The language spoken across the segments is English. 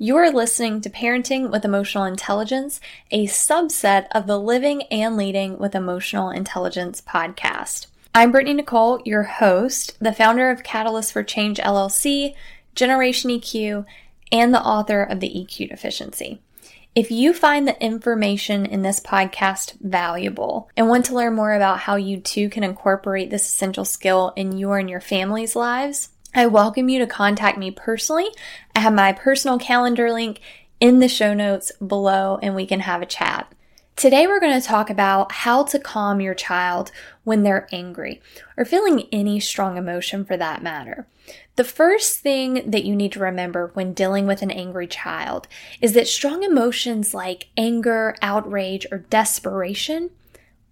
You're listening to Parenting with Emotional Intelligence, a subset of the Living and Leading with Emotional Intelligence podcast. I'm Brittany Nicole, your host, the founder of Catalyst for Change LLC, Generation EQ, and the author of the EQ Deficiency. If you find the information in this podcast valuable and want to learn more about how you too can incorporate this essential skill in your and your family's lives, I welcome you to contact me personally. I have my personal calendar link in the show notes below and we can have a chat. Today we're going to talk about how to calm your child when they're angry or feeling any strong emotion for that matter. The first thing that you need to remember when dealing with an angry child is that strong emotions like anger, outrage, or desperation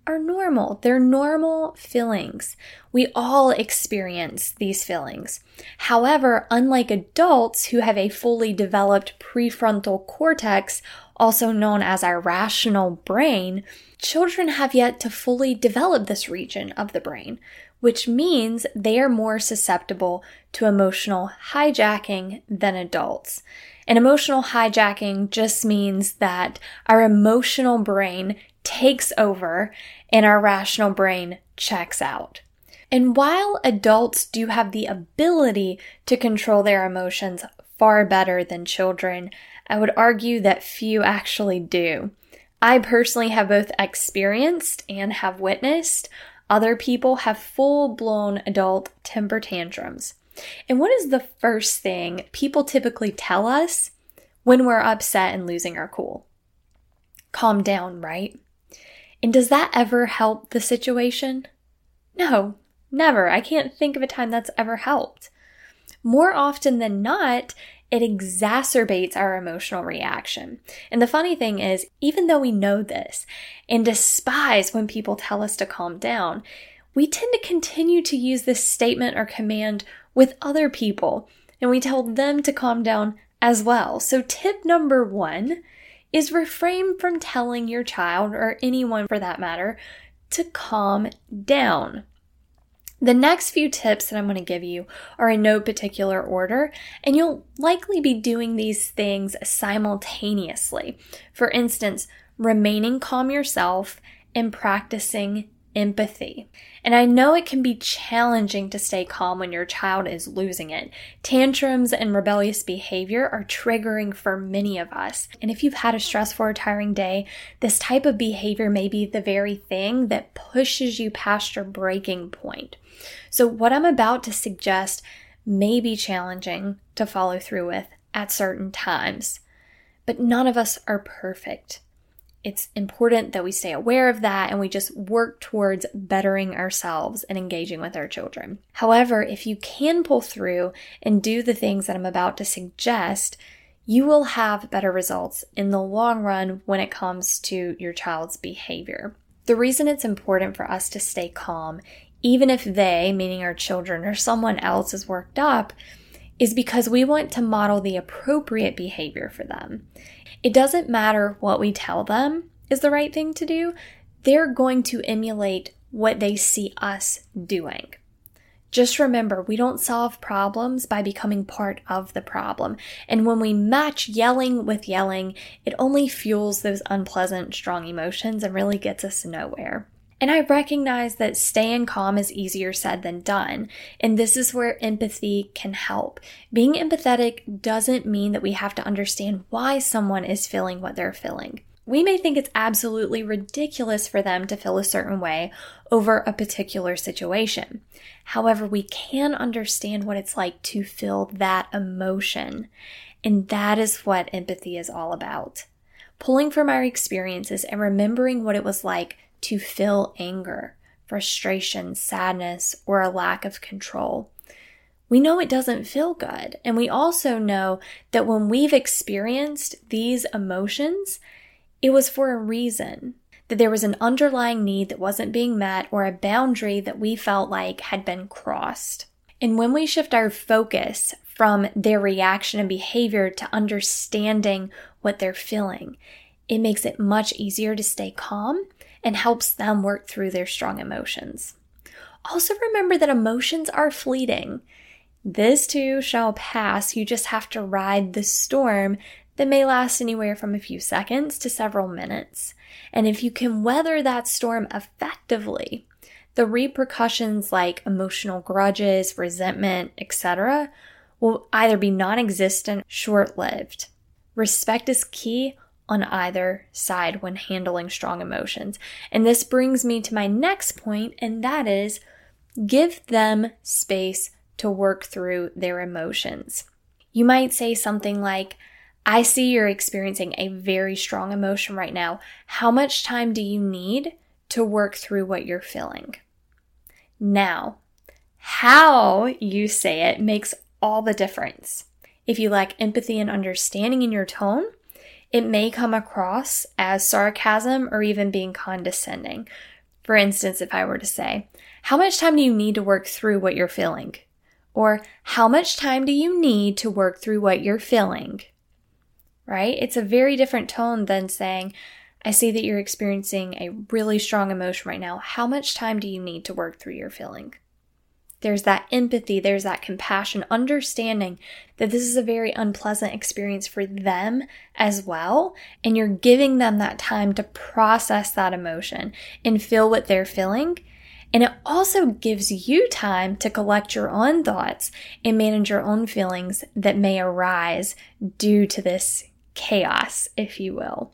are normal. They're normal feelings. We all experience these feelings. However, unlike adults who have a fully developed prefrontal cortex, also known as our rational brain, children have yet to fully develop this region of the brain, which means they are more susceptible to emotional hijacking than adults. And emotional hijacking just means that our emotional brain takes over and our rational brain checks out. And while adults do have the ability to control their emotions far better than children, I would argue that few actually do. I personally have both experienced and have witnessed other people have full blown adult temper tantrums. And what is the first thing people typically tell us when we're upset and losing our cool? Calm down, right? And does that ever help the situation? No, never. I can't think of a time that's ever helped. More often than not, it exacerbates our emotional reaction. And the funny thing is, even though we know this and despise when people tell us to calm down, we tend to continue to use this statement or command with other people, and we tell them to calm down as well. So, tip number one is refrain from telling your child, or anyone for that matter, to calm down. The next few tips that I'm going to give you are in no particular order, and you'll likely be doing these things simultaneously. For instance, remaining calm yourself and practicing empathy. And I know it can be challenging to stay calm when your child is losing it. Tantrums and rebellious behavior are triggering for many of us. And if you've had a stressful or tiring day, this type of behavior may be the very thing that pushes you past your breaking point. So, what I'm about to suggest may be challenging to follow through with at certain times, but none of us are perfect it's important that we stay aware of that and we just work towards bettering ourselves and engaging with our children. However, if you can pull through and do the things that I'm about to suggest, you will have better results in the long run when it comes to your child's behavior. The reason it's important for us to stay calm, even if they, meaning our children or someone else, is worked up, is because we want to model the appropriate behavior for them. It doesn't matter what we tell them is the right thing to do, they're going to emulate what they see us doing. Just remember, we don't solve problems by becoming part of the problem. And when we match yelling with yelling, it only fuels those unpleasant, strong emotions and really gets us nowhere. And I recognize that staying calm is easier said than done. And this is where empathy can help. Being empathetic doesn't mean that we have to understand why someone is feeling what they're feeling. We may think it's absolutely ridiculous for them to feel a certain way over a particular situation. However, we can understand what it's like to feel that emotion. And that is what empathy is all about. Pulling from our experiences and remembering what it was like to feel anger, frustration, sadness, or a lack of control. We know it doesn't feel good. And we also know that when we've experienced these emotions, it was for a reason. That there was an underlying need that wasn't being met or a boundary that we felt like had been crossed. And when we shift our focus from their reaction and behavior to understanding what they're feeling, it makes it much easier to stay calm and helps them work through their strong emotions. Also, remember that emotions are fleeting. This too shall pass. You just have to ride the storm that may last anywhere from a few seconds to several minutes. And if you can weather that storm effectively, the repercussions like emotional grudges, resentment, etc., will either be non existent, short lived. Respect is key on either side when handling strong emotions. And this brings me to my next point, and that is give them space to work through their emotions. You might say something like, I see you're experiencing a very strong emotion right now. How much time do you need to work through what you're feeling? Now, how you say it makes all the difference. If you lack empathy and understanding in your tone, it may come across as sarcasm or even being condescending. For instance, if I were to say, How much time do you need to work through what you're feeling? Or, How much time do you need to work through what you're feeling? Right? It's a very different tone than saying, I see that you're experiencing a really strong emotion right now. How much time do you need to work through your feeling? There's that empathy, there's that compassion, understanding that this is a very unpleasant experience for them as well. And you're giving them that time to process that emotion and feel what they're feeling. And it also gives you time to collect your own thoughts and manage your own feelings that may arise due to this chaos, if you will.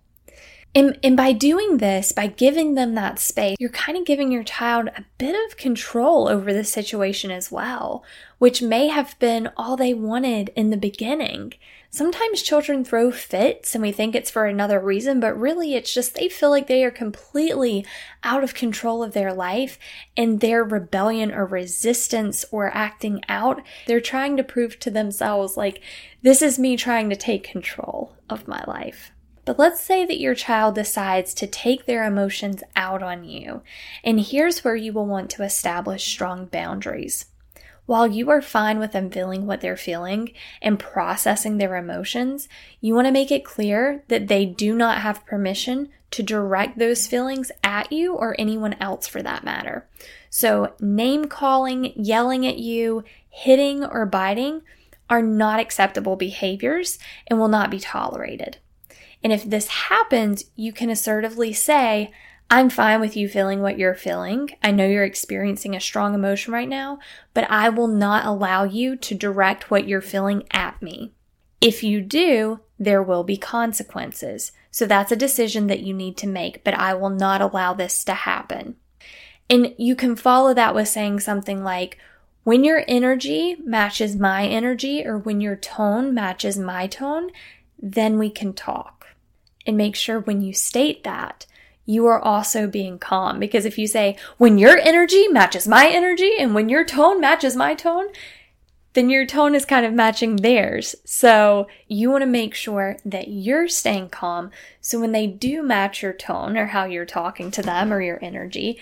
And, and by doing this, by giving them that space, you're kind of giving your child a bit of control over the situation as well, which may have been all they wanted in the beginning. Sometimes children throw fits and we think it's for another reason, but really it's just they feel like they are completely out of control of their life and their rebellion or resistance or acting out. They're trying to prove to themselves, like, this is me trying to take control of my life. But let's say that your child decides to take their emotions out on you, and here's where you will want to establish strong boundaries. While you are fine with them feeling what they're feeling and processing their emotions, you want to make it clear that they do not have permission to direct those feelings at you or anyone else for that matter. So, name calling, yelling at you, hitting, or biting are not acceptable behaviors and will not be tolerated. And if this happens, you can assertively say, I'm fine with you feeling what you're feeling. I know you're experiencing a strong emotion right now, but I will not allow you to direct what you're feeling at me. If you do, there will be consequences. So that's a decision that you need to make, but I will not allow this to happen. And you can follow that with saying something like, when your energy matches my energy or when your tone matches my tone, then we can talk and make sure when you state that, you are also being calm. Because if you say, when your energy matches my energy and when your tone matches my tone, then your tone is kind of matching theirs. So you want to make sure that you're staying calm. So when they do match your tone or how you're talking to them or your energy,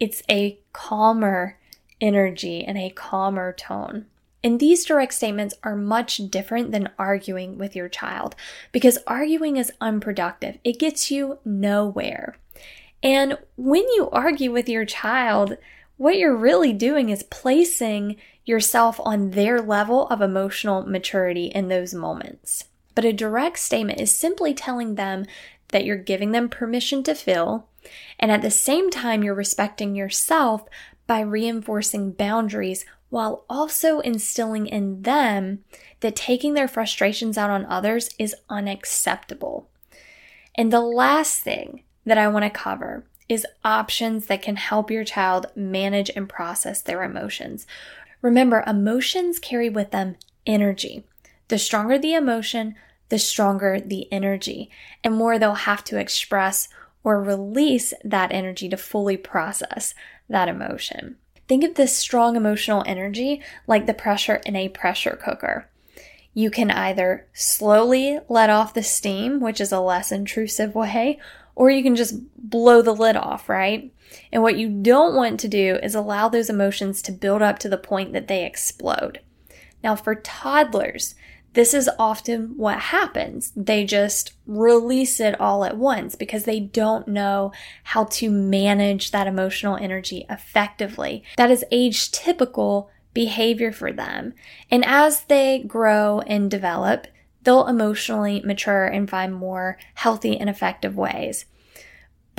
it's a calmer energy and a calmer tone. And these direct statements are much different than arguing with your child because arguing is unproductive. It gets you nowhere. And when you argue with your child, what you're really doing is placing yourself on their level of emotional maturity in those moments. But a direct statement is simply telling them that you're giving them permission to feel, and at the same time, you're respecting yourself by reinforcing boundaries while also instilling in them that taking their frustrations out on others is unacceptable. And the last thing that I want to cover is options that can help your child manage and process their emotions. Remember, emotions carry with them energy. The stronger the emotion, the stronger the energy, and more they'll have to express or release that energy to fully process that emotion. Think of this strong emotional energy like the pressure in a pressure cooker. You can either slowly let off the steam, which is a less intrusive way, or you can just blow the lid off, right? And what you don't want to do is allow those emotions to build up to the point that they explode. Now, for toddlers, this is often what happens. They just release it all at once because they don't know how to manage that emotional energy effectively. That is age typical behavior for them. And as they grow and develop, they'll emotionally mature and find more healthy and effective ways.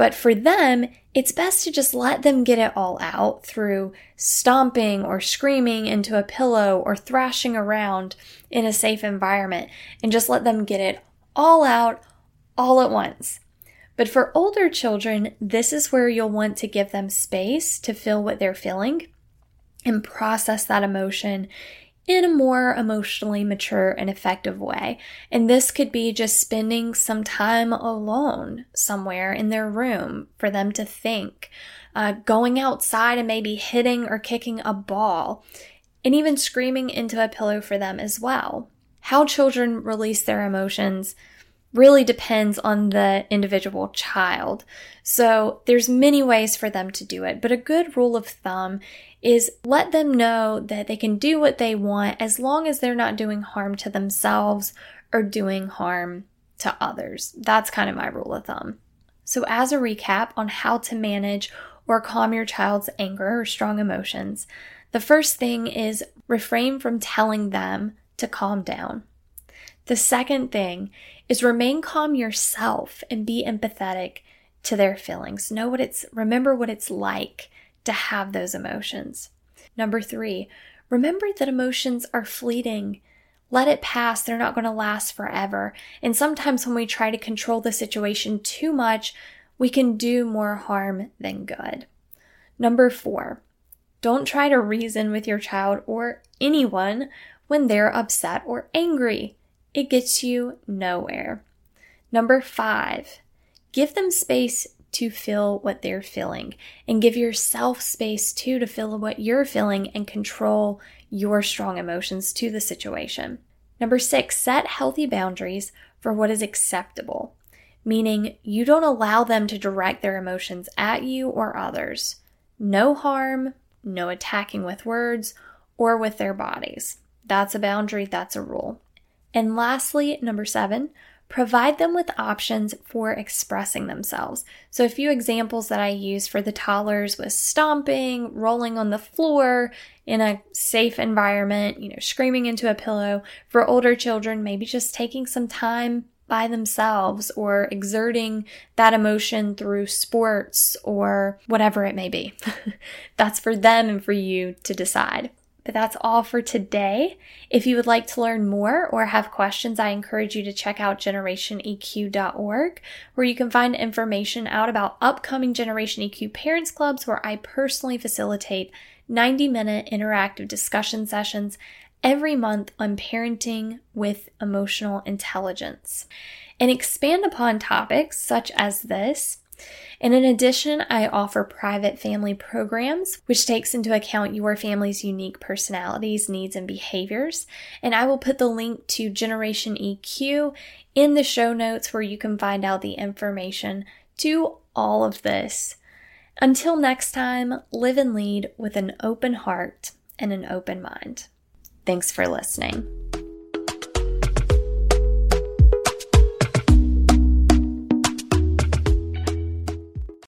But for them, it's best to just let them get it all out through stomping or screaming into a pillow or thrashing around in a safe environment and just let them get it all out all at once. But for older children, this is where you'll want to give them space to feel what they're feeling and process that emotion in a more emotionally mature and effective way. And this could be just spending some time alone somewhere in their room for them to think, uh, going outside and maybe hitting or kicking a ball, and even screaming into a pillow for them as well. How children release their emotions really depends on the individual child. So there's many ways for them to do it, but a good rule of thumb is let them know that they can do what they want as long as they're not doing harm to themselves or doing harm to others. That's kind of my rule of thumb. So as a recap on how to manage or calm your child's anger or strong emotions, the first thing is refrain from telling them to calm down. The second thing is remain calm yourself and be empathetic to their feelings. Know what it's, remember what it's like to have those emotions. Number three, remember that emotions are fleeting. Let it pass. They're not going to last forever. And sometimes when we try to control the situation too much, we can do more harm than good. Number four, don't try to reason with your child or anyone when they're upset or angry it gets you nowhere. Number five, give them space to feel what they're feeling and give yourself space too to feel what you're feeling and control your strong emotions to the situation. Number six, set healthy boundaries for what is acceptable, meaning you don't allow them to direct their emotions at you or others. No harm, no attacking with words or with their bodies. That's a boundary, that's a rule. And lastly, number seven, provide them with options for expressing themselves. So, a few examples that I use for the toddlers was stomping, rolling on the floor in a safe environment, you know, screaming into a pillow. For older children, maybe just taking some time by themselves or exerting that emotion through sports or whatever it may be. That's for them and for you to decide. But that's all for today. If you would like to learn more or have questions, I encourage you to check out generationeq.org, where you can find information out about upcoming Generation EQ Parents Clubs, where I personally facilitate 90 minute interactive discussion sessions every month on parenting with emotional intelligence and expand upon topics such as this and in addition, I offer private family programs, which takes into account your family's unique personalities, needs, and behaviors. And I will put the link to Generation EQ in the show notes where you can find out the information to all of this. Until next time, live and lead with an open heart and an open mind. Thanks for listening.